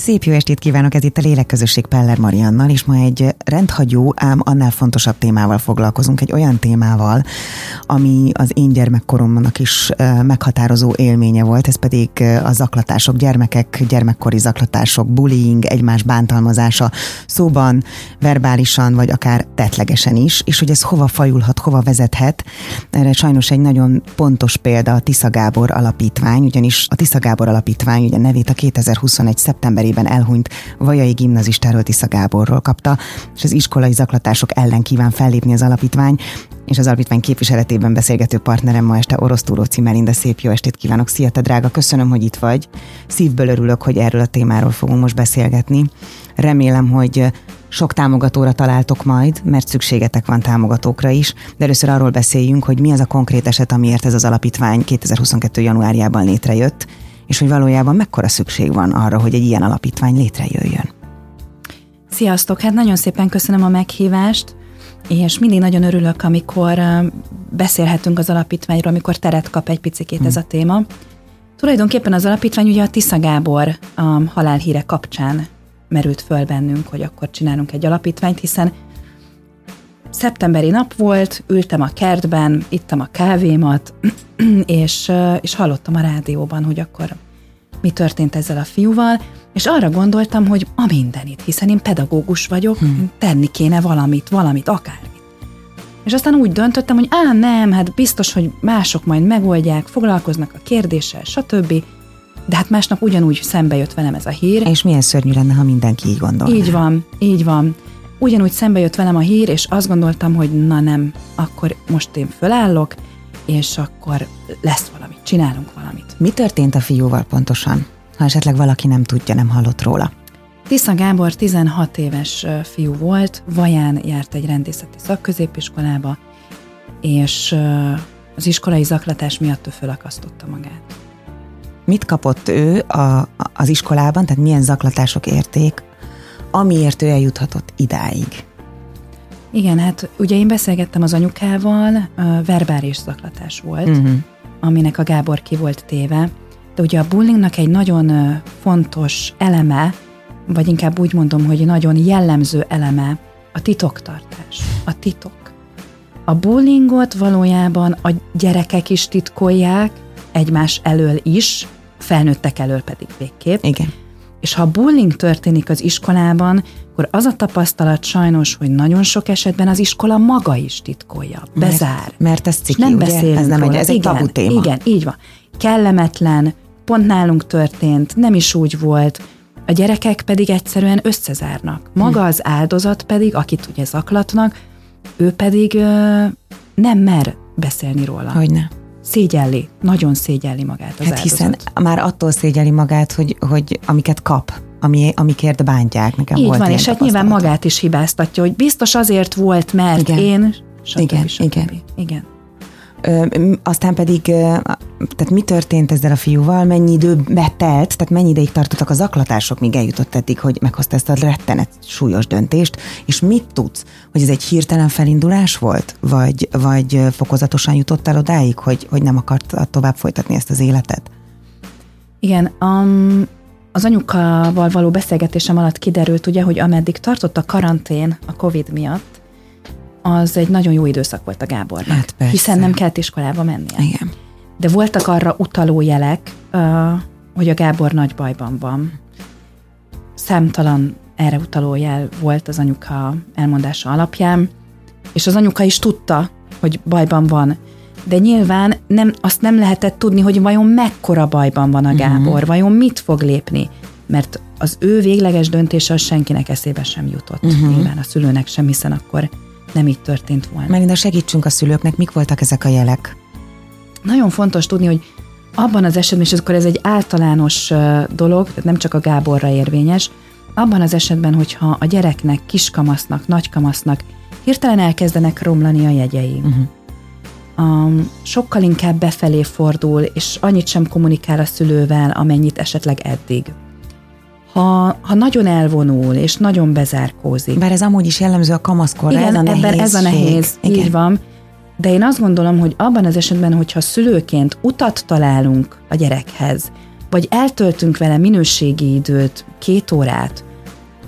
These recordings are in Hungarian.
Szép jó estét kívánok, ez itt a Lélekközösség Peller Mariannal, és ma egy rendhagyó, ám annál fontosabb témával foglalkozunk, egy olyan témával, ami az én gyermekkoromnak is meghatározó élménye volt, ez pedig a zaklatások, gyermekek, gyermekkori zaklatások, bullying, egymás bántalmazása, szóban, verbálisan, vagy akár tetlegesen is, és hogy ez hova fajulhat, hova vezethet. Erre sajnos egy nagyon pontos példa a Tisza Gábor Alapítvány, ugyanis a Tisza Gábor Alapítvány ugye nevét a 2021. szeptemberi évben elhunyt Vajai gimnazistáról Tisza Gáborról kapta, és az iskolai zaklatások ellen kíván fellépni az alapítvány, és az alapítvány képviseletében beszélgető partnerem ma este Orosz Túróci Melinda. Szép jó estét kívánok! Szia, te drága! Köszönöm, hogy itt vagy. Szívből örülök, hogy erről a témáról fogunk most beszélgetni. Remélem, hogy sok támogatóra találtok majd, mert szükségetek van támogatókra is, de először arról beszéljünk, hogy mi az a konkrét eset, amiért ez az alapítvány 2022. januárjában létrejött, és hogy valójában mekkora szükség van arra, hogy egy ilyen alapítvány létrejöjjön. Sziasztok! Hát nagyon szépen köszönöm a meghívást, és mindig nagyon örülök, amikor beszélhetünk az alapítványról, amikor teret kap egy picikét ez a téma. Tulajdonképpen az alapítvány ugye a Tisza Gábor a halálhíre kapcsán merült föl bennünk, hogy akkor csinálunk egy alapítványt, hiszen szeptemberi nap volt, ültem a kertben, ittam a kávémat, és, és hallottam a rádióban, hogy akkor mi történt ezzel a fiúval, és arra gondoltam, hogy a mindenit, hiszen én pedagógus vagyok, hmm. tenni kéne valamit, valamit, akármit. És aztán úgy döntöttem, hogy á, nem, hát biztos, hogy mások majd megoldják, foglalkoznak a kérdéssel, stb. De hát másnap ugyanúgy szembe jött velem ez a hír. És milyen szörnyű lenne, ha mindenki így gondolná. Így van, így van ugyanúgy szembe jött velem a hír, és azt gondoltam, hogy na nem, akkor most én fölállok, és akkor lesz valami, csinálunk valamit. Mi történt a fiúval pontosan? Ha esetleg valaki nem tudja, nem hallott róla. Tisza Gábor 16 éves fiú volt, Vaján járt egy rendészeti szakközépiskolába, és az iskolai zaklatás miatt ő fölakasztotta magát. Mit kapott ő a, az iskolában, tehát milyen zaklatások érték amiért ő eljuthatott idáig. Igen, hát ugye én beszélgettem az anyukával, verbális zaklatás volt, uh-huh. aminek a Gábor ki volt téve, de ugye a bullyingnak egy nagyon fontos eleme, vagy inkább úgy mondom, hogy nagyon jellemző eleme a titoktartás, a titok. A bullyingot valójában a gyerekek is titkolják, egymás elől is, felnőttek elől pedig végképp. Igen. És ha bullying történik az iskolában, akkor az a tapasztalat sajnos, hogy nagyon sok esetben az iskola maga is titkolja, bezár. Mert, mert ez ciki, nem beszélünk ez nem egy, ez egy tabu téma. Igen, így van. Kellemetlen, pont nálunk történt, nem is úgy volt, a gyerekek pedig egyszerűen összezárnak. Maga hm. az áldozat pedig, akit ugye zaklatnak, ő pedig ö, nem mer beszélni róla. Hogyne szégyelli, nagyon szégyelli magát az Hát áldozat. hiszen már attól szégyelli magát, hogy, hogy amiket kap, ami, amikért bántják. Nekem Így volt van, és hát nyilván magát is hibáztatja, hogy biztos azért volt, mert igen. én, stb. Igen, stb. igen. igen. Aztán pedig, tehát mi történt ezzel a fiúval, mennyi idő betelt, tehát mennyi ideig tartottak a zaklatások, míg eljutott eddig, hogy meghozta ezt a rettenet súlyos döntést, és mit tudsz, hogy ez egy hirtelen felindulás volt, vagy, vagy fokozatosan jutott el odáig, hogy, hogy nem akart tovább folytatni ezt az életet? Igen, um, az anyukkal való beszélgetésem alatt kiderült ugye, hogy ameddig tartott a karantén a Covid miatt, az egy nagyon jó időszak volt a Gábornak. Hát persze. Hiszen nem kellett iskolába mennie. Igen. De voltak arra utaló jelek, hogy a Gábor nagy bajban van. Számtalan erre utaló jel volt az anyuka elmondása alapján, és az anyuka is tudta, hogy bajban van. De nyilván nem, azt nem lehetett tudni, hogy vajon mekkora bajban van a mhm. Gábor, uh-huh. vajon mit fog lépni, mert az ő végleges döntése az senkinek eszébe sem jutott, uh-huh. nyilván a szülőnek sem, hiszen akkor nem így történt volna. Melinda, segítsünk a szülőknek, mik voltak ezek a jelek? Nagyon fontos tudni, hogy abban az esetben, és akkor ez egy általános dolog, nem csak a Gáborra érvényes, abban az esetben, hogyha a gyereknek, kiskamasznak, nagykamasznak hirtelen elkezdenek romlani a jegyei, uh-huh. um, sokkal inkább befelé fordul, és annyit sem kommunikál a szülővel, amennyit esetleg eddig ha, ha nagyon elvonul, és nagyon bezárkózik. Bár ez amúgy is jellemző a kamaszkorra, Igen, ez a nehéz. ez a nehéz, Igen. így van. De én azt gondolom, hogy abban az esetben, hogyha szülőként utat találunk a gyerekhez, vagy eltöltünk vele minőségi időt, két órát,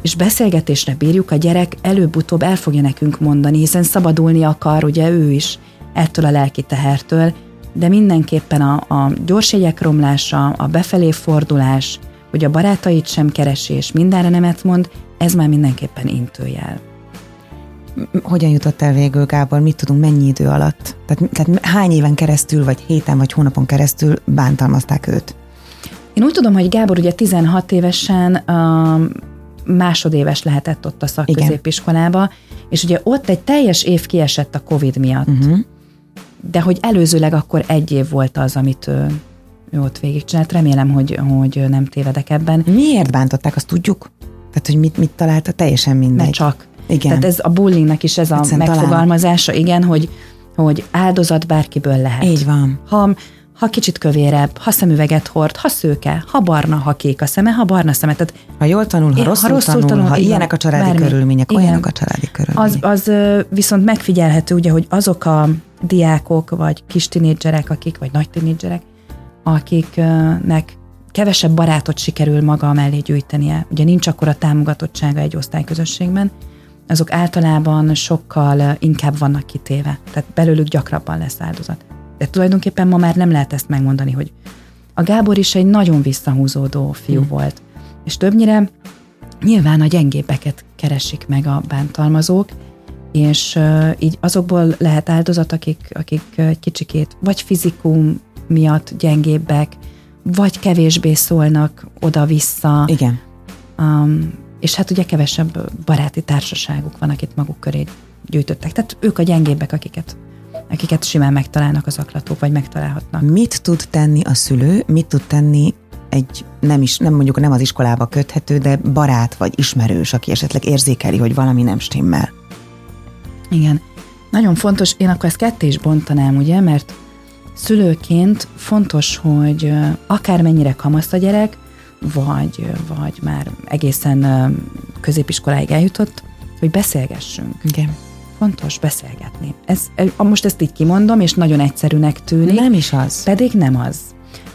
és beszélgetésre bírjuk, a gyerek előbb-utóbb el fogja nekünk mondani, hiszen szabadulni akar, ugye ő is ettől a lelki tehertől, de mindenképpen a, a gyorsjegyek romlása, a befelé fordulás, hogy a barátait sem keresi, és mindenre nemet mond, ez már mindenképpen intőjel. Hogyan jutott el végül, Gábor? Mit tudunk, mennyi idő alatt? Tehát, tehát hány éven keresztül, vagy héten, vagy hónapon keresztül bántalmazták őt? Én úgy tudom, hogy Gábor ugye 16 évesen uh, másodéves lehetett ott a szakközépiskolába, és ugye ott egy teljes év kiesett a Covid miatt. Uh-huh. De hogy előzőleg akkor egy év volt az, amit ő, ő ott végigcsinált. Remélem, hogy, hogy nem tévedek ebben. Miért bántották, azt tudjuk? Tehát, hogy mit, mit találta, teljesen mindegy. Mert csak. Igen. Tehát ez a bullyingnak is ez a Egyszerűen megfogalmazása, talán. igen, hogy, hogy áldozat bárkiből lehet. Így van. Ha ha kicsit kövérebb, ha szemüveget hord, ha szőke, ha barna, ha kék a szeme, ha barna szeme. Tehát ha jól tanul, ha, rosszul, ha rosszul tanul, tanul, ha igen, ilyenek a családi bármi. körülmények, igen. olyanok a családi körülmények. Az, az viszont megfigyelhető, ugye, hogy azok a diákok, vagy kis tinédzserek, akik, vagy nagy tinédzserek, akiknek kevesebb barátot sikerül maga mellé gyűjtenie, ugye nincs akkor a támogatottsága egy osztályközösségben, azok általában sokkal inkább vannak kitéve, tehát belőlük gyakrabban lesz áldozat. De tulajdonképpen ma már nem lehet ezt megmondani, hogy a Gábor is egy nagyon visszahúzódó fiú hmm. volt, és többnyire nyilván a gyengébbeket keresik meg a bántalmazók, és így azokból lehet áldozat, akik, akik egy kicsikét vagy fizikum miatt gyengébbek, vagy kevésbé szólnak oda-vissza. Igen. Um, és hát ugye kevesebb baráti társaságuk van, akit maguk köré gyűjtöttek. Tehát ők a gyengébbek, akiket akiket simán megtalálnak az aklatók, vagy megtalálhatnak. Mit tud tenni a szülő, mit tud tenni egy nem is, nem mondjuk nem az iskolába köthető, de barát vagy ismerős, aki esetleg érzékeli, hogy valami nem stimmel. Igen. Nagyon fontos, én akkor ezt ketté is bontanám, ugye, mert szülőként fontos, hogy akármennyire kamasz a gyerek, vagy, vagy már egészen középiskoláig eljutott, hogy beszélgessünk. Igen fontos beszélgetni. Ez, most ezt így kimondom, és nagyon egyszerűnek tűnik. Nem is az. Pedig nem az.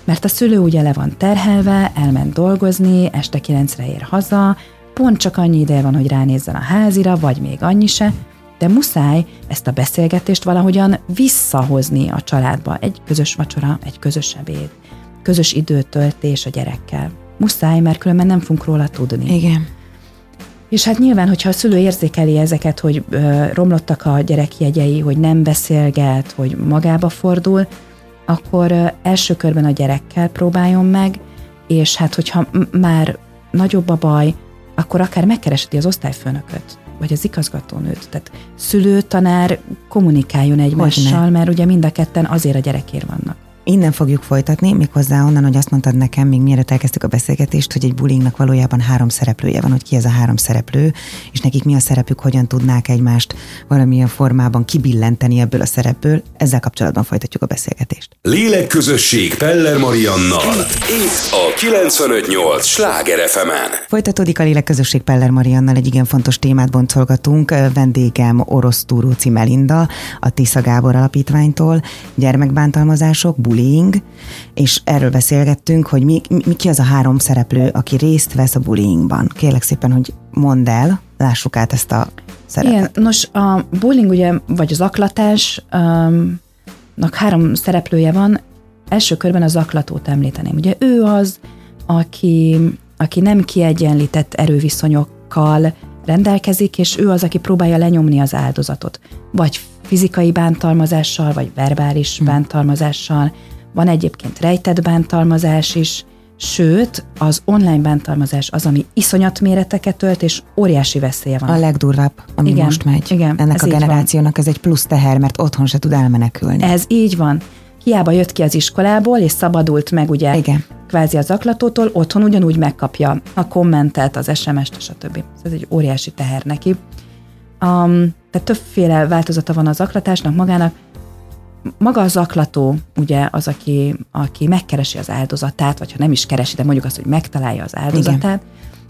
Mert a szülő ugye le van terhelve, elment dolgozni, este kilencre ér haza, pont csak annyi ideje van, hogy ránézzen a házira, vagy még annyi se, de muszáj ezt a beszélgetést valahogyan visszahozni a családba. Egy közös vacsora, egy közös ebéd, közös időtöltés a gyerekkel. Muszáj, mert különben nem fogunk róla tudni. Igen. És hát nyilván, hogyha a szülő érzékeli ezeket, hogy ö, romlottak a gyerek jegyei, hogy nem beszélget, hogy magába fordul, akkor ö, első körben a gyerekkel próbáljon meg, és hát hogyha már nagyobb a baj, akkor akár megkeresheti az osztályfőnököt, vagy az igazgatónőt. Tehát szülő, tanár kommunikáljon egymással, mert ugye mind a ketten azért a gyerekért vannak. Innen fogjuk folytatni, méghozzá onnan, hogy azt mondtad nekem, még mielőtt elkezdtük a beszélgetést, hogy egy bullyingnak valójában három szereplője van, hogy ki ez a három szereplő, és nekik mi a szerepük, hogyan tudnák egymást valamilyen formában kibillenteni ebből a szerepből. Ezzel kapcsolatban folytatjuk a beszélgetést. Lélekközösség Peller Mariannal. Itt a 958 Sláger fm Folytatódik a Lélekközösség Peller Mariannal, egy igen fontos témát boncolgatunk. Vendégem Orosz Túróci Melinda, a Tisza Gábor Alapítványtól, gyermekbántalmazások, bullying bullying, és erről beszélgettünk, hogy mi, mi, ki az a három szereplő, aki részt vesz a bullyingban. Kérlek szépen, hogy mondd el, lássuk át ezt a szerepet. Igen, nos, a bullying ugye, vagy az aklatás, um, három szereplője van. Első körben az aklatót említeném. Ugye ő az, aki, aki nem kiegyenlített erőviszonyokkal rendelkezik, és ő az, aki próbálja lenyomni az áldozatot. Vagy fizikai bántalmazással, vagy verbális hmm. bántalmazással, van egyébként rejtett bántalmazás is, sőt, az online bántalmazás az, ami iszonyat méreteket ölt, és óriási veszélye van. A legdurvább, ami igen, most megy. Igen, Ennek a generációnak van. ez egy plusz teher, mert otthon se tud elmenekülni. Ez így van. Hiába jött ki az iskolából, és szabadult meg ugye igen. kvázi az aklatótól, otthon ugyanúgy megkapja a kommentet, az SMS-t, stb. Ez egy óriási teher neki. Um, tehát többféle változata van az aklatásnak magának. Maga az aklató, ugye az, aki, aki megkeresi az áldozatát, vagy ha nem is keresi, de mondjuk azt, hogy megtalálja az áldozatát, Igen.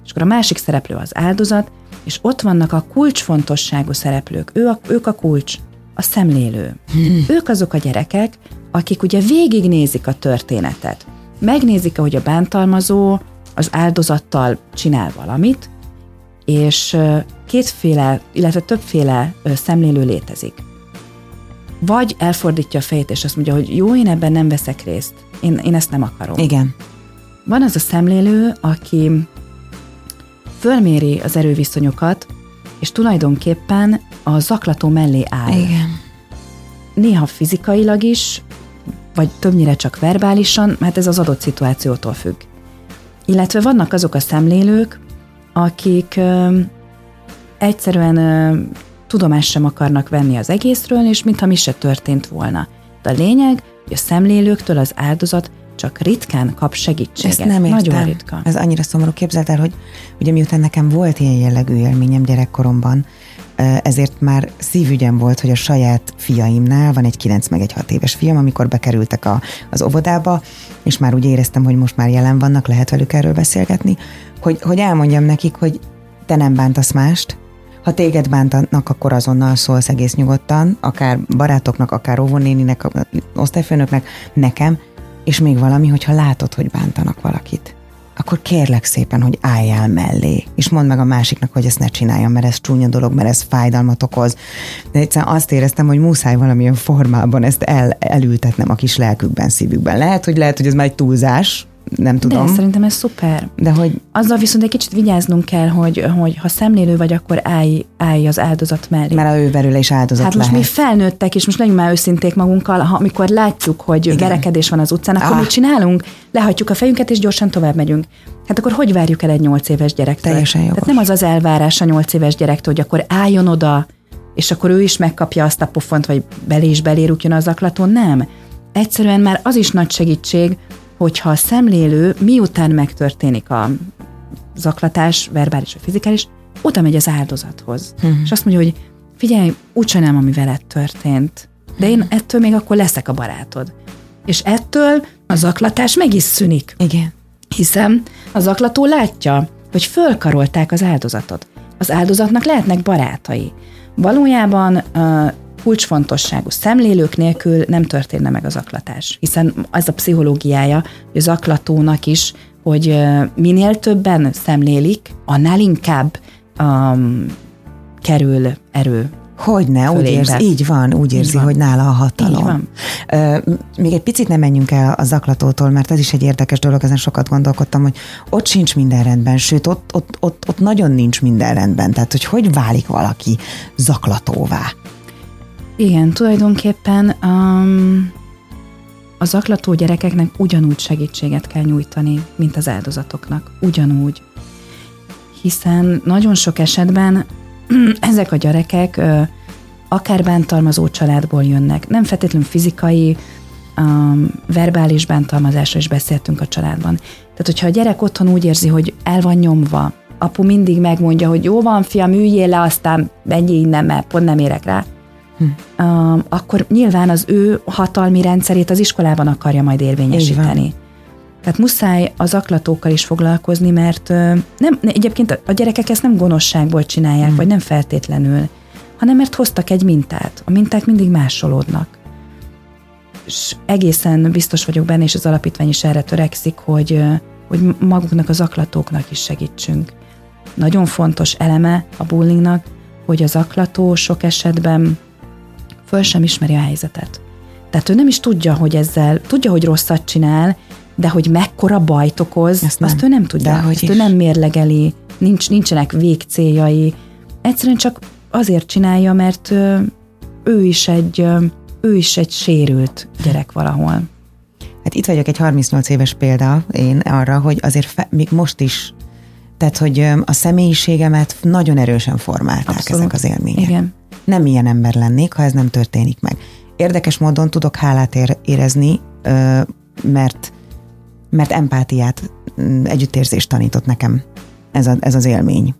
és akkor a másik szereplő az áldozat, és ott vannak a kulcsfontosságú szereplők. Ő a, ők a kulcs, a szemlélő. Hmm. Ők azok a gyerekek, akik ugye végignézik a történetet. megnézik, hogy a bántalmazó az áldozattal csinál valamit, és kétféle, illetve többféle szemlélő létezik. Vagy elfordítja a fejét, és azt mondja, hogy jó, én ebben nem veszek részt. Én, én ezt nem akarom. Igen. Van az a szemlélő, aki fölméri az erőviszonyokat, és tulajdonképpen a zaklató mellé áll. Igen. Néha fizikailag is, vagy többnyire csak verbálisan, mert ez az adott szituációtól függ. Illetve vannak azok a szemlélők, akik ö, egyszerűen ö, tudomást sem akarnak venni az egészről, és mintha mi se történt volna. De a lényeg, hogy a szemlélőktől az áldozat csak ritkán kap segítséget. Ezt nem értem. Nagyon ritka. Ez annyira szomorú. Képzeld el, hogy ugye miután nekem volt ilyen jellegű élményem gyerekkoromban, ezért már szívügyem volt, hogy a saját fiaimnál van egy 9 meg egy 6 éves fiam, amikor bekerültek a, az óvodába, és már úgy éreztem, hogy most már jelen vannak, lehet velük erről beszélgetni, hogy, hogy elmondjam nekik, hogy te nem bántasz mást, ha téged bántanak, akkor azonnal szólsz egész nyugodtan, akár barátoknak, akár óvónéninek, osztályfőnöknek, nekem, és még valami, hogyha látod, hogy bántanak valakit akkor kérlek szépen, hogy álljál mellé, és mondd meg a másiknak, hogy ezt ne csináljam, mert ez csúnya dolog, mert ez fájdalmat okoz. De egyszerűen azt éreztem, hogy muszáj valamilyen formában ezt el, elültetnem a kis lelkükben, szívükben. Lehet, hogy lehet, hogy ez már egy túlzás, nem tudom. De szerintem ez szuper. De hogy... Azzal viszont egy kicsit vigyáznunk kell, hogy, hogy ha szemlélő vagy, akkor állj, állj az áldozat mellé. Mert a ő belőle is áldozat Hát lehet. most mi felnőttek, és most legyünk már őszinték magunkkal, ha amikor látjuk, hogy Igen. verekedés van az utcán, akkor Ah. mit csinálunk? Lehagyjuk a fejünket, és gyorsan tovább megyünk. Hát akkor hogy várjuk el egy nyolc éves gyerektől? Teljesen jogos. Tehát nem az az elvárás a nyolc éves gyerektől, hogy akkor álljon oda, és akkor ő is megkapja azt a pofont, vagy belé is belérukjon az zaklatón. Nem. Egyszerűen már az is nagy segítség, hogyha a szemlélő miután megtörténik a zaklatás, verbális vagy fizikális, oda megy az áldozathoz. Mhm. És azt mondja, hogy figyelj, úgyse nem, ami veled történt. De én ettől még akkor leszek a barátod. És ettől a zaklatás meg is szűnik. Igen. Hiszen a zaklató látja, hogy fölkarolták az áldozatot. Az áldozatnak lehetnek barátai. Valójában uh, kulcsfontosságú szemlélők nélkül nem történne meg a zaklatás. Hiszen az a pszichológiája, hogy a zaklatónak is, hogy minél többen szemlélik, annál inkább um, kerül erő. Hogyne, úgy Fölébe. érzi, így van, úgy érzi, van. hogy nála a hatalom. Így van. Még egy picit nem menjünk el a zaklatótól, mert ez is egy érdekes dolog, ezen sokat gondolkodtam, hogy ott sincs minden rendben, sőt, ott, ott, ott, ott nagyon nincs minden rendben. Tehát, hogy hogy válik valaki zaklatóvá? Igen, tulajdonképpen um, a zaklató gyerekeknek ugyanúgy segítséget kell nyújtani, mint az áldozatoknak. Ugyanúgy. Hiszen nagyon sok esetben ezek a gyerekek akár bántalmazó családból jönnek. Nem feltétlenül fizikai, um, verbális bántalmazásra is beszéltünk a családban. Tehát, hogyha a gyerek otthon úgy érzi, hogy el van nyomva, apu mindig megmondja, hogy jó van, fiam, üljél le, aztán menjél innen, mert pont nem érek rá, um, akkor nyilván az ő hatalmi rendszerét az iskolában akarja majd érvényesíteni. Tehát muszáj az aklatókkal is foglalkozni, mert nem, ne- egyébként a gyerekek ezt nem gonoszságból csinálják, vagy nem feltétlenül, hanem mert hoztak egy mintát. A minták mindig másolódnak. És egészen biztos vagyok benne, és az alapítvány is erre törekszik, hogy, hogy maguknak az aklatóknak is segítsünk. Nagyon fontos eleme a bullyingnak, hogy az aklató sok esetben föl sem ismeri a helyzetet. Tehát ő nem is tudja, hogy ezzel, tudja, hogy rosszat csinál, de hogy mekkora bajt okoz, Ezt nem. azt ő nem tudja. Dehogy is. ő nem mérlegeli, nincs, nincsenek végcéljai. Egyszerűen csak azért csinálja, mert ő is egy, ő is egy sérült gyerek valahol. Hát itt vagyok egy 38 éves példa én arra, hogy azért fe, még most is, tehát hogy a személyiségemet nagyon erősen formálták Abszolút. ezek az élmények. Igen. Nem ilyen ember lennék, ha ez nem történik meg. Érdekes módon tudok hálát ér, érezni, mert, mert empátiát, együttérzést tanított nekem ez, a, ez az élmény.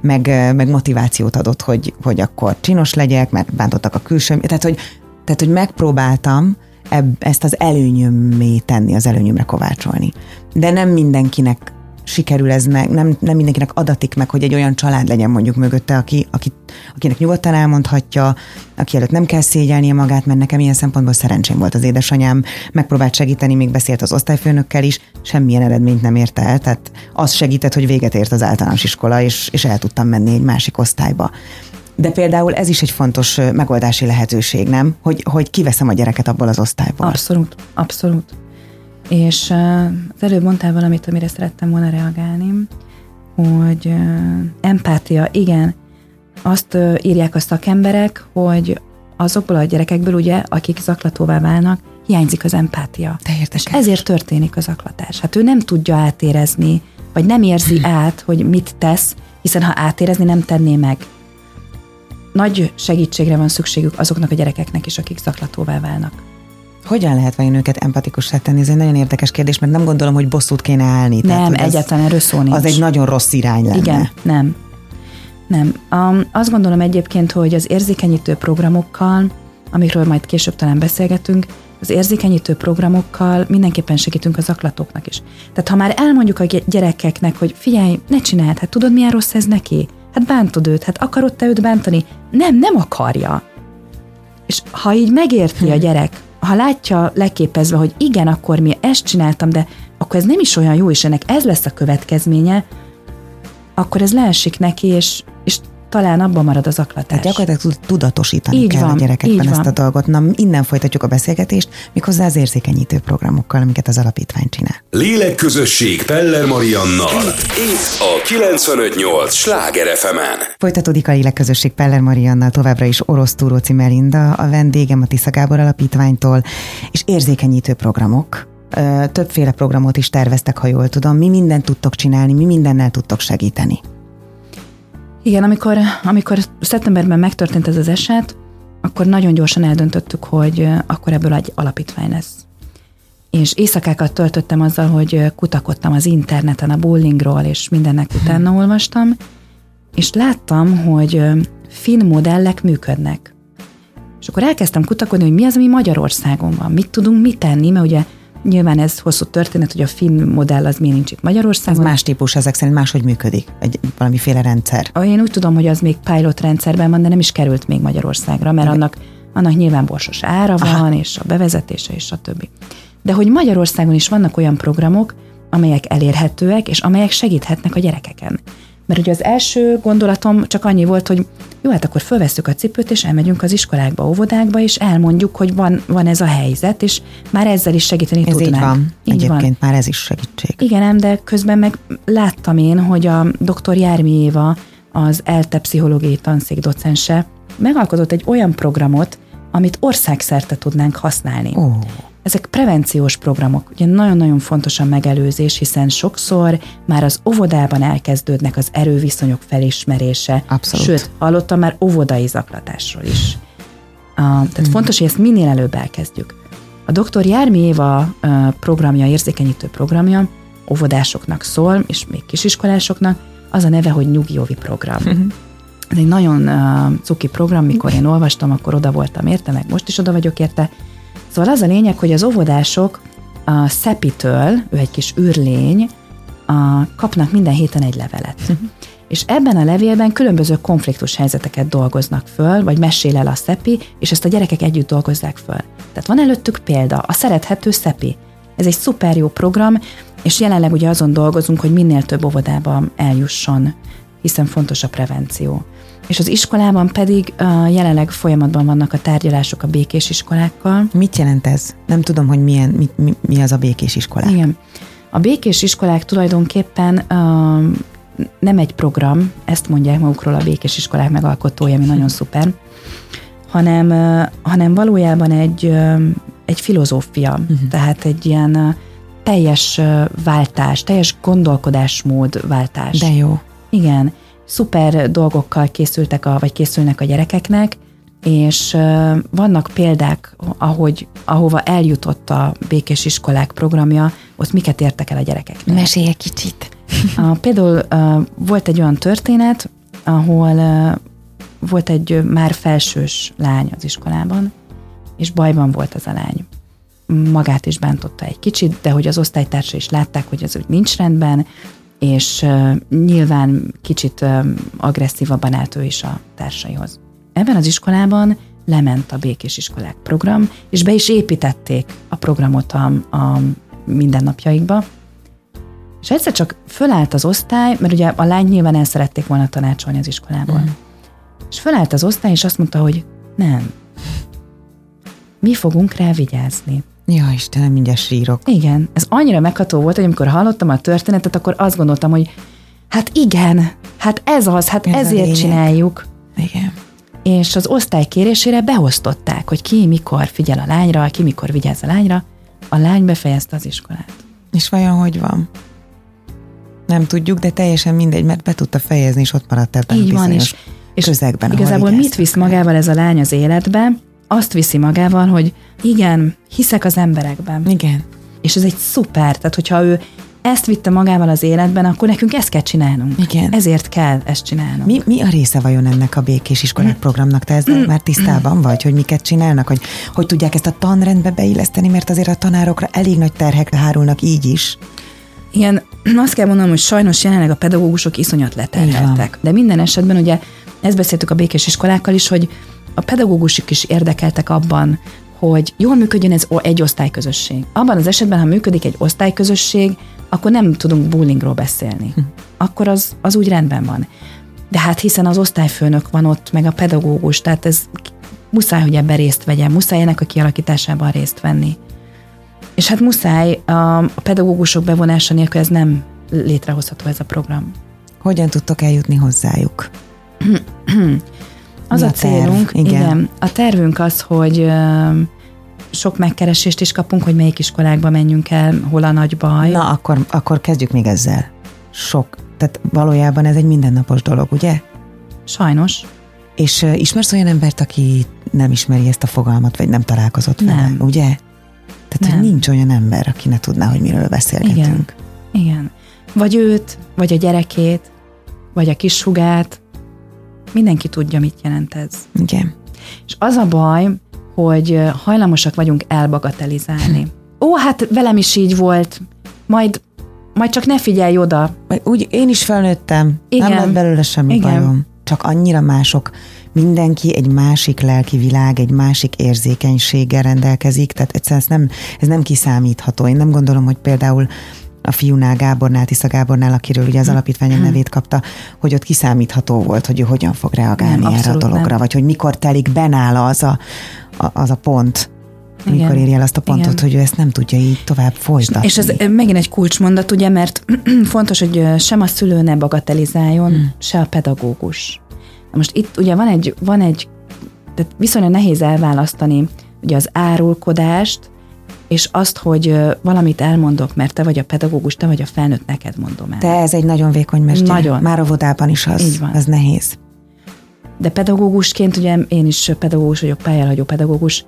Meg, meg motivációt adott, hogy, hogy akkor csinos legyek, mert bántottak a külső, tehát hogy, tehát, hogy megpróbáltam ebb, ezt az előnyömmé tenni, az előnyömre kovácsolni. De nem mindenkinek sikerül ez meg, nem, nem mindenkinek adatik meg, hogy egy olyan család legyen mondjuk mögötte, aki, aki, akinek nyugodtan elmondhatja, aki előtt nem kell szégyelnie magát, mert nekem ilyen szempontból szerencsém volt az édesanyám, megpróbált segíteni, még beszélt az osztályfőnökkel is, semmilyen eredményt nem érte el, tehát az segített, hogy véget ért az általános iskola, és, és el tudtam menni egy másik osztályba. De például ez is egy fontos megoldási lehetőség, nem? Hogy, hogy kiveszem a gyereket abból az osztályból. Abszolút, abszolút. És az előbb mondtál valamit, amire szerettem volna reagálni, hogy empátia, igen, azt írják a szakemberek, hogy azokból a gyerekekből, ugye, akik zaklatóvá válnak, hiányzik az empátia. Te És ezért történik a zaklatás. Hát ő nem tudja átérezni, vagy nem érzi át, hogy mit tesz, hiszen ha átérezni, nem tenné meg. Nagy segítségre van szükségük azoknak a gyerekeknek is, akik zaklatóvá válnak. Hogyan lehet vajon őket empatikus tenni? Ez egy nagyon érdekes kérdés, mert nem gondolom, hogy bosszút kéne állni. Nem, Tehát, egyáltalán erről szó nincs. Az egy nagyon rossz irány lenne. Igen, nem. Nem. Um, azt gondolom egyébként, hogy az érzékenyítő programokkal, amikről majd később talán beszélgetünk, az érzékenyítő programokkal mindenképpen segítünk az aklatóknak is. Tehát ha már elmondjuk a gyerekeknek, hogy figyelj, ne csináld, hát tudod milyen rossz ez neki? Hát bántod őt, hát akarod te őt bántani? Nem, nem akarja. És ha így megérti a hm. gyerek, ha látja leképezve, hogy igen, akkor mi ezt csináltam, de akkor ez nem is olyan jó, és ennek ez lesz a következménye, akkor ez leesik neki, és, és talán abban marad az aklatás. Tehát gyakorlatilag tudatosítani így kell van, a gyerekekben ezt van. a dolgot. Na, innen folytatjuk a beszélgetést, méghozzá az érzékenyítő programokkal, amiket az alapítvány csinál. Lélekközösség Peller Mariannal. Itt a 958 Sláger fm Folytatódik a Lélekközösség Peller Mariannal, továbbra is Orosz Túróci Melinda, a vendégem a Tisza Gábor Alapítványtól, és érzékenyítő programok, többféle programot is terveztek, ha jól tudom. Mi mindent tudtok csinálni, mi mindennel tudtok segíteni? Igen, amikor, amikor szeptemberben megtörtént ez az eset, akkor nagyon gyorsan eldöntöttük, hogy akkor ebből egy alapítvány lesz. És éjszakákat töltöttem azzal, hogy kutakodtam az interneten a bowlingról, és mindennek utána olvastam, és láttam, hogy finn modellek működnek. És akkor elkezdtem kutakodni, hogy mi az, ami Magyarországon van, mit tudunk mit tenni, mert ugye Nyilván ez hosszú történet, hogy a film modell az miért nincs itt Magyarországon. Ez más típus, ezek szerint máshogy működik, egy valamiféle rendszer. Én úgy tudom, hogy az még pilot rendszerben van, de nem is került még Magyarországra, mert annak, annak nyilván borsos ára van, Aha. és a bevezetése, és a többi. De hogy Magyarországon is vannak olyan programok, amelyek elérhetőek, és amelyek segíthetnek a gyerekeken. Mert ugye az első gondolatom csak annyi volt, hogy jó, hát akkor fölveszük a cipőt, és elmegyünk az iskolákba, óvodákba, és elmondjuk, hogy van, van ez a helyzet, és már ezzel is segíteni ez tudnánk. így van. Így Egyébként van. már ez is segítség. Igen, de közben meg láttam én, hogy a dr. Jármi Éva, az ELTE pszichológiai tanszék docense megalkotott egy olyan programot, amit országszerte tudnánk használni. Oh. Ezek prevenciós programok, ugye nagyon-nagyon fontos a megelőzés, hiszen sokszor már az óvodában elkezdődnek az erőviszonyok felismerése. Abszolút. Sőt, hallottam már óvodai zaklatásról is. Uh, tehát hmm. fontos, hogy ezt minél előbb elkezdjük. A dr. Jármi Éva programja, érzékenyítő programja óvodásoknak szól, és még kisiskolásoknak, az a neve, hogy Nyugi program. Hmm. Ez egy nagyon uh, cuki program, mikor én olvastam, akkor oda voltam érte, meg most is oda vagyok érte, Szóval az a lényeg, hogy az óvodások a Szepitől, ő egy kis űrlény, a, kapnak minden héten egy levelet. Uh-huh. És ebben a levélben különböző konfliktus helyzeteket dolgoznak föl, vagy mesél el a Szepi, és ezt a gyerekek együtt dolgozzák föl. Tehát van előttük példa, a szerethető Szepi. Ez egy szuper jó program, és jelenleg ugye azon dolgozunk, hogy minél több óvodába eljusson, hiszen fontos a prevenció és az iskolában pedig uh, jelenleg folyamatban vannak a tárgyalások a békés iskolákkal. Mit jelent ez? Nem tudom, hogy milyen, mi, mi, mi az a békés iskolák. Igen. A békés iskolák tulajdonképpen uh, nem egy program, ezt mondják magukról a békés iskolák megalkotója, ami nagyon szuper, hanem, uh, hanem valójában egy, uh, egy filozófia, uh-huh. tehát egy ilyen uh, teljes váltás, teljes gondolkodásmód váltás. De jó. Igen szuper dolgokkal készültek, a, vagy készülnek a gyerekeknek, és vannak példák, ahogy, ahova eljutott a Békés Iskolák programja, ott miket értek el a gyerekek. Mesélj egy kicsit. A, például volt egy olyan történet, ahol volt egy már felsős lány az iskolában, és bajban volt az a lány. Magát is bántotta egy kicsit, de hogy az osztálytársa is látták, hogy az úgy nincs rendben, és nyilván kicsit agresszívabban állt ő is a társaihoz. Ebben az iskolában lement a Békés Iskolák program, és be is építették a programot a, a mindennapjaikba. És egyszer csak fölállt az osztály, mert ugye a lány nyilván el szerették volna tanácsolni az iskolából. Mm. És fölállt az osztály, és azt mondta, hogy nem. Mi fogunk rá vigyázni. Ja, Istenem, mindjárt sírok. Igen, ez annyira megható volt, hogy amikor hallottam a történetet, akkor azt gondoltam, hogy hát igen, hát ez az, hát Ez ezért csináljuk. Igen. És az osztály kérésére beosztották, hogy ki mikor figyel a lányra, ki mikor vigyáz a lányra. A lány befejezte az iskolát. És vajon hogy van? Nem tudjuk, de teljesen mindegy, mert be tudta fejezni, és ott maradt ebben Így a van, és, és közegben. igazából mit visz magával ez a lány az életbe? Azt viszi magával, hogy igen, hiszek az emberekben. Igen. És ez egy szuper, tehát hogyha ő ezt vitte magával az életben, akkor nekünk ezt kell csinálnunk. Igen. Ezért kell ezt csinálnunk. Mi, mi a része vajon ennek a békés iskolák programnak? Te ezzel már tisztában vagy, hogy miket csinálnak, hogy hogy tudják ezt a tanrendbe beilleszteni, mert azért a tanárokra elég nagy terhek hárulnak így is. Igen, azt kell mondanom, hogy sajnos jelenleg a pedagógusok iszonyat leterheltek. De minden esetben ugye ezt beszéltük a békés iskolákkal is, hogy a pedagógusok is érdekeltek abban, hogy jól működjön ez egy osztályközösség. Abban az esetben, ha működik egy osztályközösség, akkor nem tudunk bullyingról beszélni. Akkor az, az úgy rendben van. De hát hiszen az osztályfőnök van ott, meg a pedagógus, tehát ez muszáj, hogy ebben részt vegyen, muszáj ennek a kialakításában részt venni. És hát muszáj a pedagógusok bevonása nélkül ez nem létrehozható ez a program. Hogyan tudtok eljutni hozzájuk? Az Mi a, a terv? célunk, Igen. igen. igen, a tervünk az, hogy sok megkeresést is kapunk, hogy melyik iskolákba menjünk el, hol a nagy baj. Na, akkor, akkor kezdjük még ezzel. Sok. Tehát valójában ez egy mindennapos dolog, ugye? Sajnos. És uh, ismersz olyan embert, aki nem ismeri ezt a fogalmat, vagy nem találkozott vele, Nem. ugye? Tehát, Nem. hogy nincs olyan ember, aki ne tudná, hogy miről beszélgetünk. Igen. Igen. Vagy őt, vagy a gyerekét, vagy a kis hugát. Mindenki tudja, mit jelent ez. Igen. És az a baj, hogy hajlamosak vagyunk elbagatelizálni. Ó, hát velem is így volt, majd, majd csak ne figyelj oda. Úgy én is felnőttem, Igen. nem lett belőle semmi Igen. bajom. Csak annyira mások. Mindenki egy másik lelki világ, egy másik érzékenységgel rendelkezik, tehát egyszerűen ez nem, ez nem kiszámítható. Én nem gondolom, hogy például a fiúnál, Gábornál, Tisza Gábornál, akiről ugye az alapítványom nevét kapta, hogy ott kiszámítható volt, hogy ő hogyan fog reagálni Nem, erre a dologra, nem. vagy hogy mikor telik benála az a, a, az a pont, Igen. amikor éri el azt a pontot, Igen. hogy ő ezt nem tudja így tovább folytatni. És ez megint egy kulcsmondat, ugye, mert fontos, hogy sem a szülő ne bagatelizáljon, hmm. se a pedagógus. Na most itt ugye van egy, van egy tehát viszonylag nehéz elválasztani ugye az árulkodást, és azt, hogy valamit elmondok, mert te vagy a pedagógus, te vagy a felnőtt, neked mondom el. De ez egy nagyon vékony mester. Nagyon. Már óvodában is az. Így van. Az nehéz. De pedagógusként, ugye én is pedagógus vagyok, pályálhagyó pedagógus,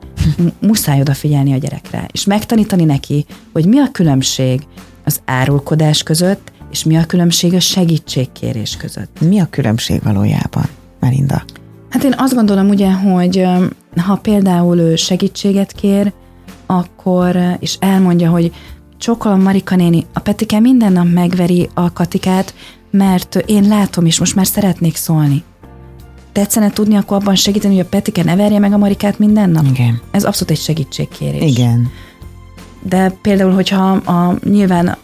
muszáj odafigyelni a gyerekre, és megtanítani neki, hogy mi a különbség az árulkodás között, és mi a különbség a segítségkérés között. Mi a különbség valójában, Melinda? Hát én azt gondolom ugye, hogy ha például ő segítséget kér, akkor, ö, és elmondja, hogy csókolom Marika néni, a Petike minden nap megveri a Katikát, mert én látom, és most már szeretnék szólni. Tetszene tudni akkor abban segíteni, hogy a Petike ne verje meg a Marikát minden nap? Igen. Ez abszolút egy segítségkérés. Igen. De például, hogyha a, nyilván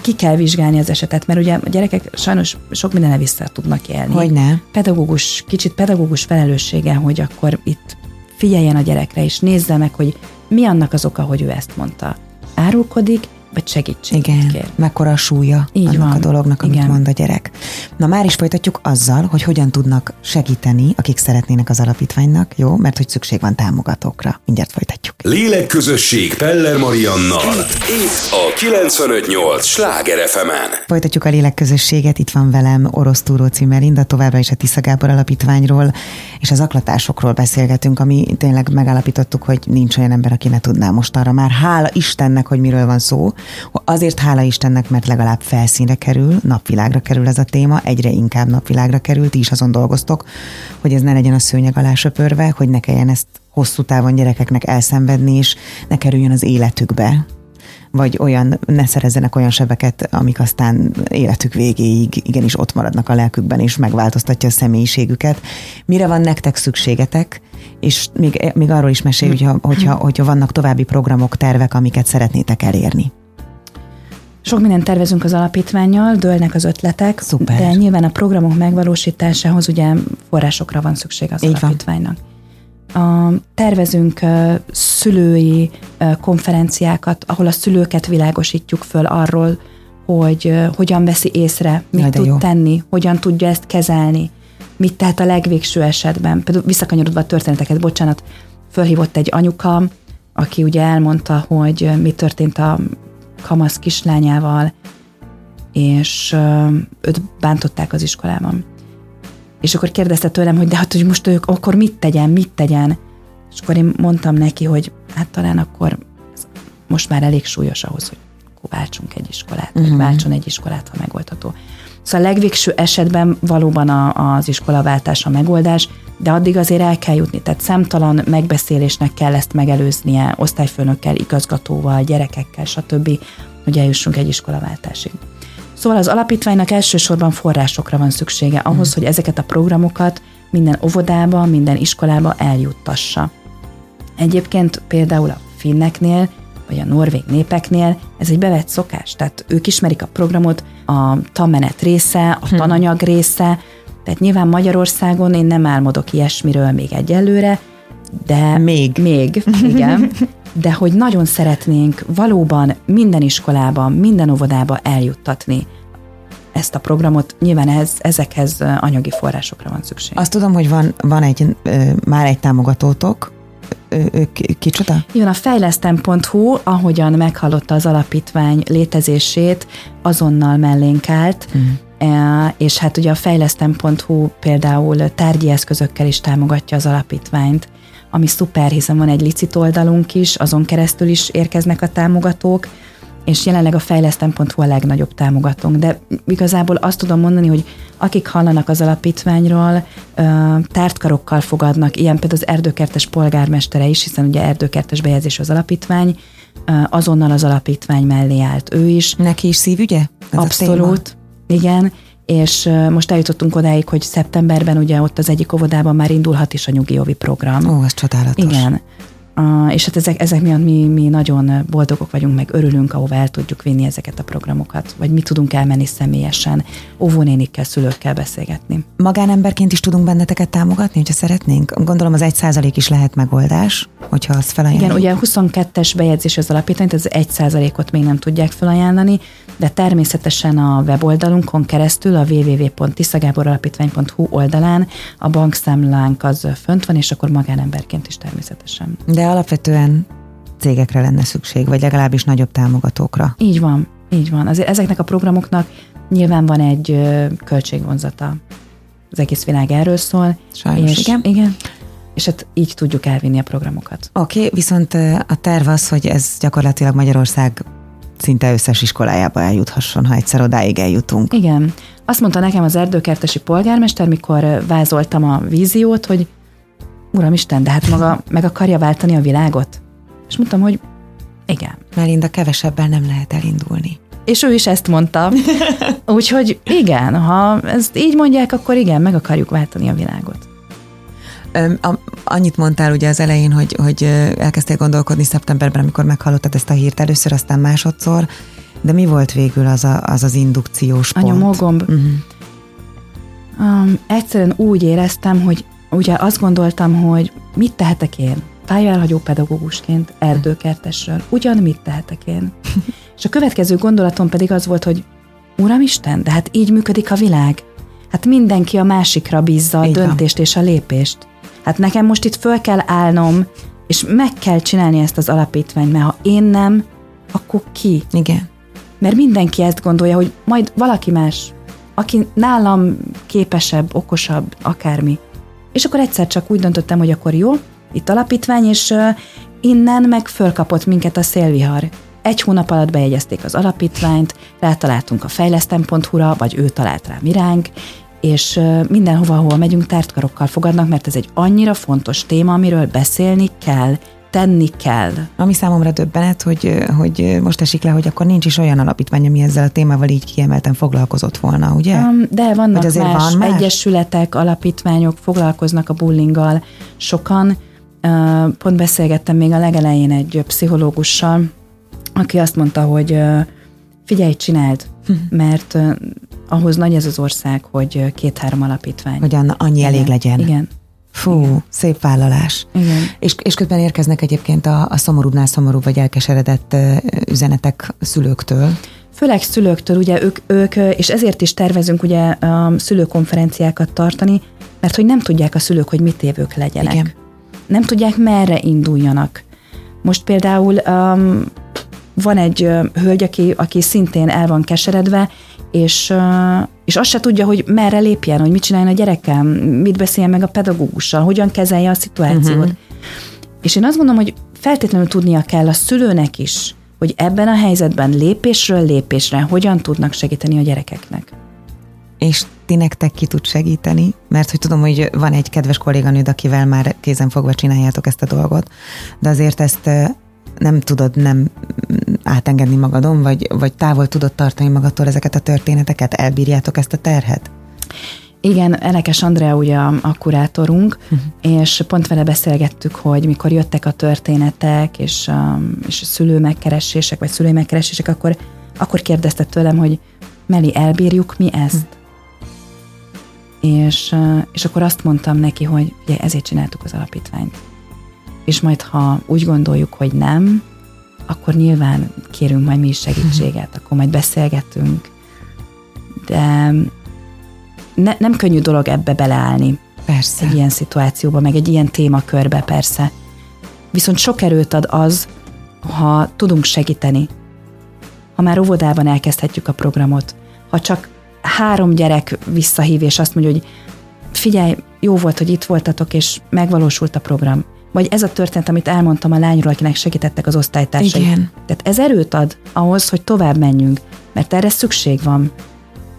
ki kell vizsgálni az esetet, mert ugye a gyerekek sajnos sok mindenre vissza tudnak élni Hogy ne? pedagógus, kicsit pedagógus felelőssége, hogy akkor itt figyeljen a gyerekre, és nézze meg, hogy mi annak az oka, hogy ő ezt mondta. Árulkodik, vagy segítséget Igen. kér. Mekkora a súlya Így annak van. a dolognak, amit Igen. mond a gyerek. Na már is folytatjuk azzal, hogy hogyan tudnak segíteni, akik szeretnének az alapítványnak, jó? Mert hogy szükség van támogatókra. Mindjárt folytatjuk. Lélekközösség Peller Mariannal. Itt a 958 Sláger fm Folytatjuk a lélekközösséget, itt van velem Orosz Túró Melinda, továbbra is a Tisza Gábor Alapítványról, és az aklatásokról beszélgetünk, ami tényleg megállapítottuk, hogy nincs olyan ember, aki ne tudná most arra már. Hála Istennek, hogy miről van szó. Azért hála Istennek, mert legalább felszínre kerül, napvilágra kerül ez a téma, egyre inkább napvilágra kerül, ti is azon dolgoztok, hogy ez ne legyen a szőnyeg alá söpörve, hogy ne kelljen ezt hosszú távon gyerekeknek elszenvedni, és ne kerüljön az életükbe vagy olyan, ne szerezzenek olyan sebeket, amik aztán életük végéig igenis ott maradnak a lelkükben, és megváltoztatja a személyiségüket. Mire van nektek szükségetek? És még, még arról is mesélj, hogyha, hogyha, hogyha vannak további programok, tervek, amiket szeretnétek elérni. Sok mindent tervezünk az alapítványjal, dőlnek az ötletek, Szuper. de nyilván a programok megvalósításához ugye forrásokra van szükség az Így van. alapítványnak. A, tervezünk ö, szülői ö, konferenciákat, ahol a szülőket világosítjuk föl arról, hogy ö, hogyan veszi észre, mit Jaj, tud jó. tenni, hogyan tudja ezt kezelni, mit tehet a legvégső esetben. Például visszakanyarodva a történeteket, bocsánat, fölhívott egy anyuka, aki ugye elmondta, hogy mi történt a kamasz kislányával, és őt bántották az iskolában. És akkor kérdezte tőlem, hogy de hát, hogy most ők akkor mit tegyen, mit tegyen. És akkor én mondtam neki, hogy hát talán akkor most már elég súlyos ahhoz, hogy akkor váltsunk egy iskolát, uh-huh. vagy váltson egy iskolát, ha megoldható. Szóval a legvégső esetben valóban a, az iskolaváltás a megoldás, de addig azért el kell jutni. Tehát számtalan megbeszélésnek kell ezt megelőznie, osztályfőnökkel, igazgatóval, gyerekekkel, stb., hogy eljussunk egy iskolaváltásig. Szóval az alapítványnak elsősorban forrásokra van szüksége ahhoz, hogy ezeket a programokat minden óvodába, minden iskolába eljuttassa. Egyébként például a finneknél, vagy a norvég népeknél ez egy bevett szokás, tehát ők ismerik a programot, a tanmenet része, a tananyag része, tehát nyilván Magyarországon én nem álmodok ilyesmiről még egyelőre, de Még. még, igen, de hogy nagyon szeretnénk valóban minden iskolában, minden óvodába eljuttatni ezt a programot, nyilván ez, ezekhez anyagi forrásokra van szükség. Azt tudom, hogy van, van egy, már egy támogatótok, Ki- kicsoda? Igen, a fejlesztem.hu, ahogyan meghallotta az alapítvány létezését, azonnal mellénk állt, Mhm. E, és hát ugye a fejlesztem.hu például tárgyi eszközökkel is támogatja az alapítványt, ami szuper, hiszen van egy licit oldalunk is, azon keresztül is érkeznek a támogatók, és jelenleg a fejlesztem.hu a legnagyobb támogatónk, de igazából azt tudom mondani, hogy akik hallanak az alapítványról, tártkarokkal fogadnak, ilyen például az erdőkertes polgármestere is, hiszen ugye erdőkertes bejegyzés az alapítvány, azonnal az alapítvány mellé állt ő is, Neki is szívügye? Ez Abszolút, igen, és most eljutottunk odáig, hogy szeptemberben ugye ott az egyik óvodában már indulhat is a nyugi ovi program. Ó, az csodálatos. Igen. Uh, és hát ezek, ezek miatt mi, mi nagyon boldogok vagyunk, meg örülünk, ahova el tudjuk vinni ezeket a programokat, vagy mi tudunk elmenni személyesen, óvónénikkel, szülőkkel beszélgetni. Magánemberként is tudunk benneteket támogatni, hogyha szeretnénk? Gondolom az egy százalék is lehet megoldás, hogyha azt felajánljuk. Igen, ugye a 22-es bejegyzés az alapítvány, tehát az 1 százalékot még nem tudják felajánlani, de természetesen a weboldalunkon keresztül, a www.tisztagáboralapítvány.hu oldalán a bankszámlánk az fönt van, és akkor magánemberként is természetesen. De alapvetően cégekre lenne szükség, vagy legalábbis nagyobb támogatókra. Így van, így van. Azért ezeknek a programoknak nyilván van egy költségvonzata. Az egész világ erről szól. Sajnos, és, igen. igen. És hát így tudjuk elvinni a programokat. Oké, okay, viszont a terv az, hogy ez gyakorlatilag Magyarország szinte összes iskolájába eljuthasson, ha egyszer odáig eljutunk. Igen. Azt mondta nekem az erdőkertesi polgármester, mikor vázoltam a víziót, hogy Uramisten, de hát maga meg akarja váltani a világot? És mondtam, hogy igen. Melinda, kevesebbel nem lehet elindulni. És ő is ezt mondta. Úgyhogy igen, ha ezt így mondják, akkor igen, meg akarjuk váltani a világot. A, annyit mondtál ugye az elején, hogy, hogy elkezdtél gondolkodni szeptemberben, amikor meghallottad ezt a hírt először, aztán másodszor, de mi volt végül az a, az, az indukciós A pont? nyomógomb. Uh-huh. Um, egyszerűen úgy éreztem, hogy ugye azt gondoltam, hogy mit tehetek én? Pályaelhagyó pedagógusként, erdőkertesről. Ugyan mit tehetek én? És a következő gondolatom pedig az volt, hogy Uramisten, de hát így működik a világ. Hát mindenki a másikra bízza a Így van. döntést és a lépést. Hát nekem most itt föl kell állnom, és meg kell csinálni ezt az alapítványt, mert ha én nem, akkor ki? Igen. Mert mindenki ezt gondolja, hogy majd valaki más, aki nálam képesebb, okosabb, akármi. És akkor egyszer csak úgy döntöttem, hogy akkor jó, itt alapítvány, és innen meg fölkapott minket a szélvihar. Egy hónap alatt bejegyezték az alapítványt, rátaláltunk a fejlesztem.hu-ra, vagy ő talált rá miránk, és mindenhova, ahol megyünk, tártkarokkal fogadnak, mert ez egy annyira fontos téma, amiről beszélni kell tenni kell. Ami számomra döbbenet, hogy, hogy most esik le, hogy akkor nincs is olyan alapítvány, ami ezzel a témával így kiemelten foglalkozott volna, ugye? De vannak azért más, van más egyesületek, alapítványok foglalkoznak a bullinggal sokan. Pont beszélgettem még a legelején egy pszichológussal, aki azt mondta, hogy figyelj, csináld, mert ahhoz nagy ez az ország, hogy két-három alapítvány. Hogy annyi elég legyen. Igen. Fú, Igen. szép vállalás. Igen. És, és közben érkeznek egyébként a, a szomorúbbnál szomorú vagy elkeseredett üzenetek szülőktől. Főleg szülőktől, ugye ők, ők, és ezért is tervezünk ugye a szülőkonferenciákat tartani, mert hogy nem tudják a szülők, hogy mit évők legyenek. Igen. Nem tudják, merre induljanak. Most például um, van egy hölgy, aki, aki szintén el van keseredve, és, és azt se tudja, hogy merre lépjen, hogy mit csináljon a gyerekem, mit beszéljen meg a pedagógussal, hogyan kezelje a szituációt. Uh-huh. És én azt gondolom, hogy feltétlenül tudnia kell a szülőnek is, hogy ebben a helyzetben lépésről lépésre hogyan tudnak segíteni a gyerekeknek. És ti nektek ki tud segíteni? Mert hogy tudom, hogy van egy kedves kolléganőd, akivel már kézen fogva csináljátok ezt a dolgot, de azért ezt nem tudod nem átengedni magadon, vagy, vagy távol tudod tartani magadtól ezeket a történeteket? Elbírjátok ezt a terhet? Igen, Elekes Andrea ugye a, a kurátorunk, uh-huh. és pont vele beszélgettük, hogy mikor jöttek a történetek, és a, és a szülő megkeresések, vagy szülői megkeresések, akkor, akkor kérdezte tőlem, hogy Meli, elbírjuk mi ezt? Uh-huh. És, és akkor azt mondtam neki, hogy ugye ezért csináltuk az alapítványt és majd ha úgy gondoljuk, hogy nem, akkor nyilván kérünk majd mi is segítséget, akkor majd beszélgetünk. De ne, nem könnyű dolog ebbe beleállni. Persze. Egy ilyen szituációba, meg egy ilyen témakörbe persze. Viszont sok erőt ad az, ha tudunk segíteni. Ha már óvodában elkezdhetjük a programot, ha csak három gyerek visszahív, és azt mondja, hogy figyelj, jó volt, hogy itt voltatok, és megvalósult a program vagy ez a történet, amit elmondtam a lányról, akinek segítettek az osztálytársai. Igen. Tehát ez erőt ad ahhoz, hogy tovább menjünk, mert erre szükség van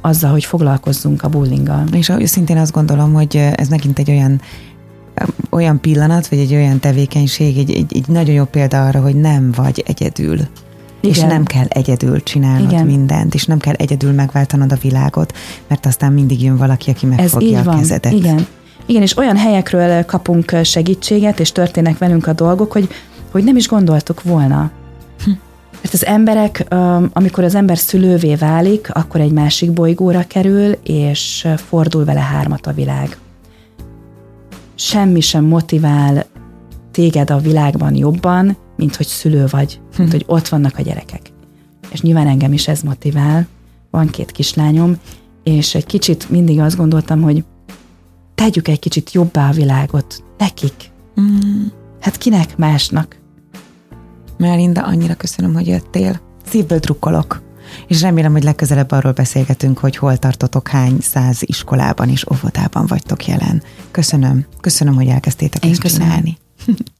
azzal, hogy foglalkozzunk a bullinggal. És szintén azt gondolom, hogy ez megint egy olyan olyan pillanat, vagy egy olyan tevékenység, egy, egy, egy nagyon jó példa arra, hogy nem vagy egyedül. Igen. És nem kell egyedül csinálnod Igen. mindent, és nem kell egyedül megváltanod a világot, mert aztán mindig jön valaki, aki megfogja Ez így a van. kezedet. Igen. Igen, és olyan helyekről kapunk segítséget, és történnek velünk a dolgok, hogy, hogy nem is gondoltuk volna. Hm. Az emberek, amikor az ember szülővé válik, akkor egy másik bolygóra kerül, és fordul vele hármat a világ. Semmi sem motivál téged a világban jobban, mint hogy szülő vagy, hm. mint hogy ott vannak a gyerekek. És nyilván engem is ez motivál. Van két kislányom, és egy kicsit mindig azt gondoltam, hogy tegyük egy kicsit jobbá a világot nekik. Mm. Hát kinek másnak? Melinda, annyira köszönöm, hogy jöttél. Szívből drukkolok. És remélem, hogy legközelebb arról beszélgetünk, hogy hol tartotok, hány száz iskolában és óvodában vagytok jelen. Köszönöm. Köszönöm, hogy elkezdtétek Én ezt köszönöm. csinálni.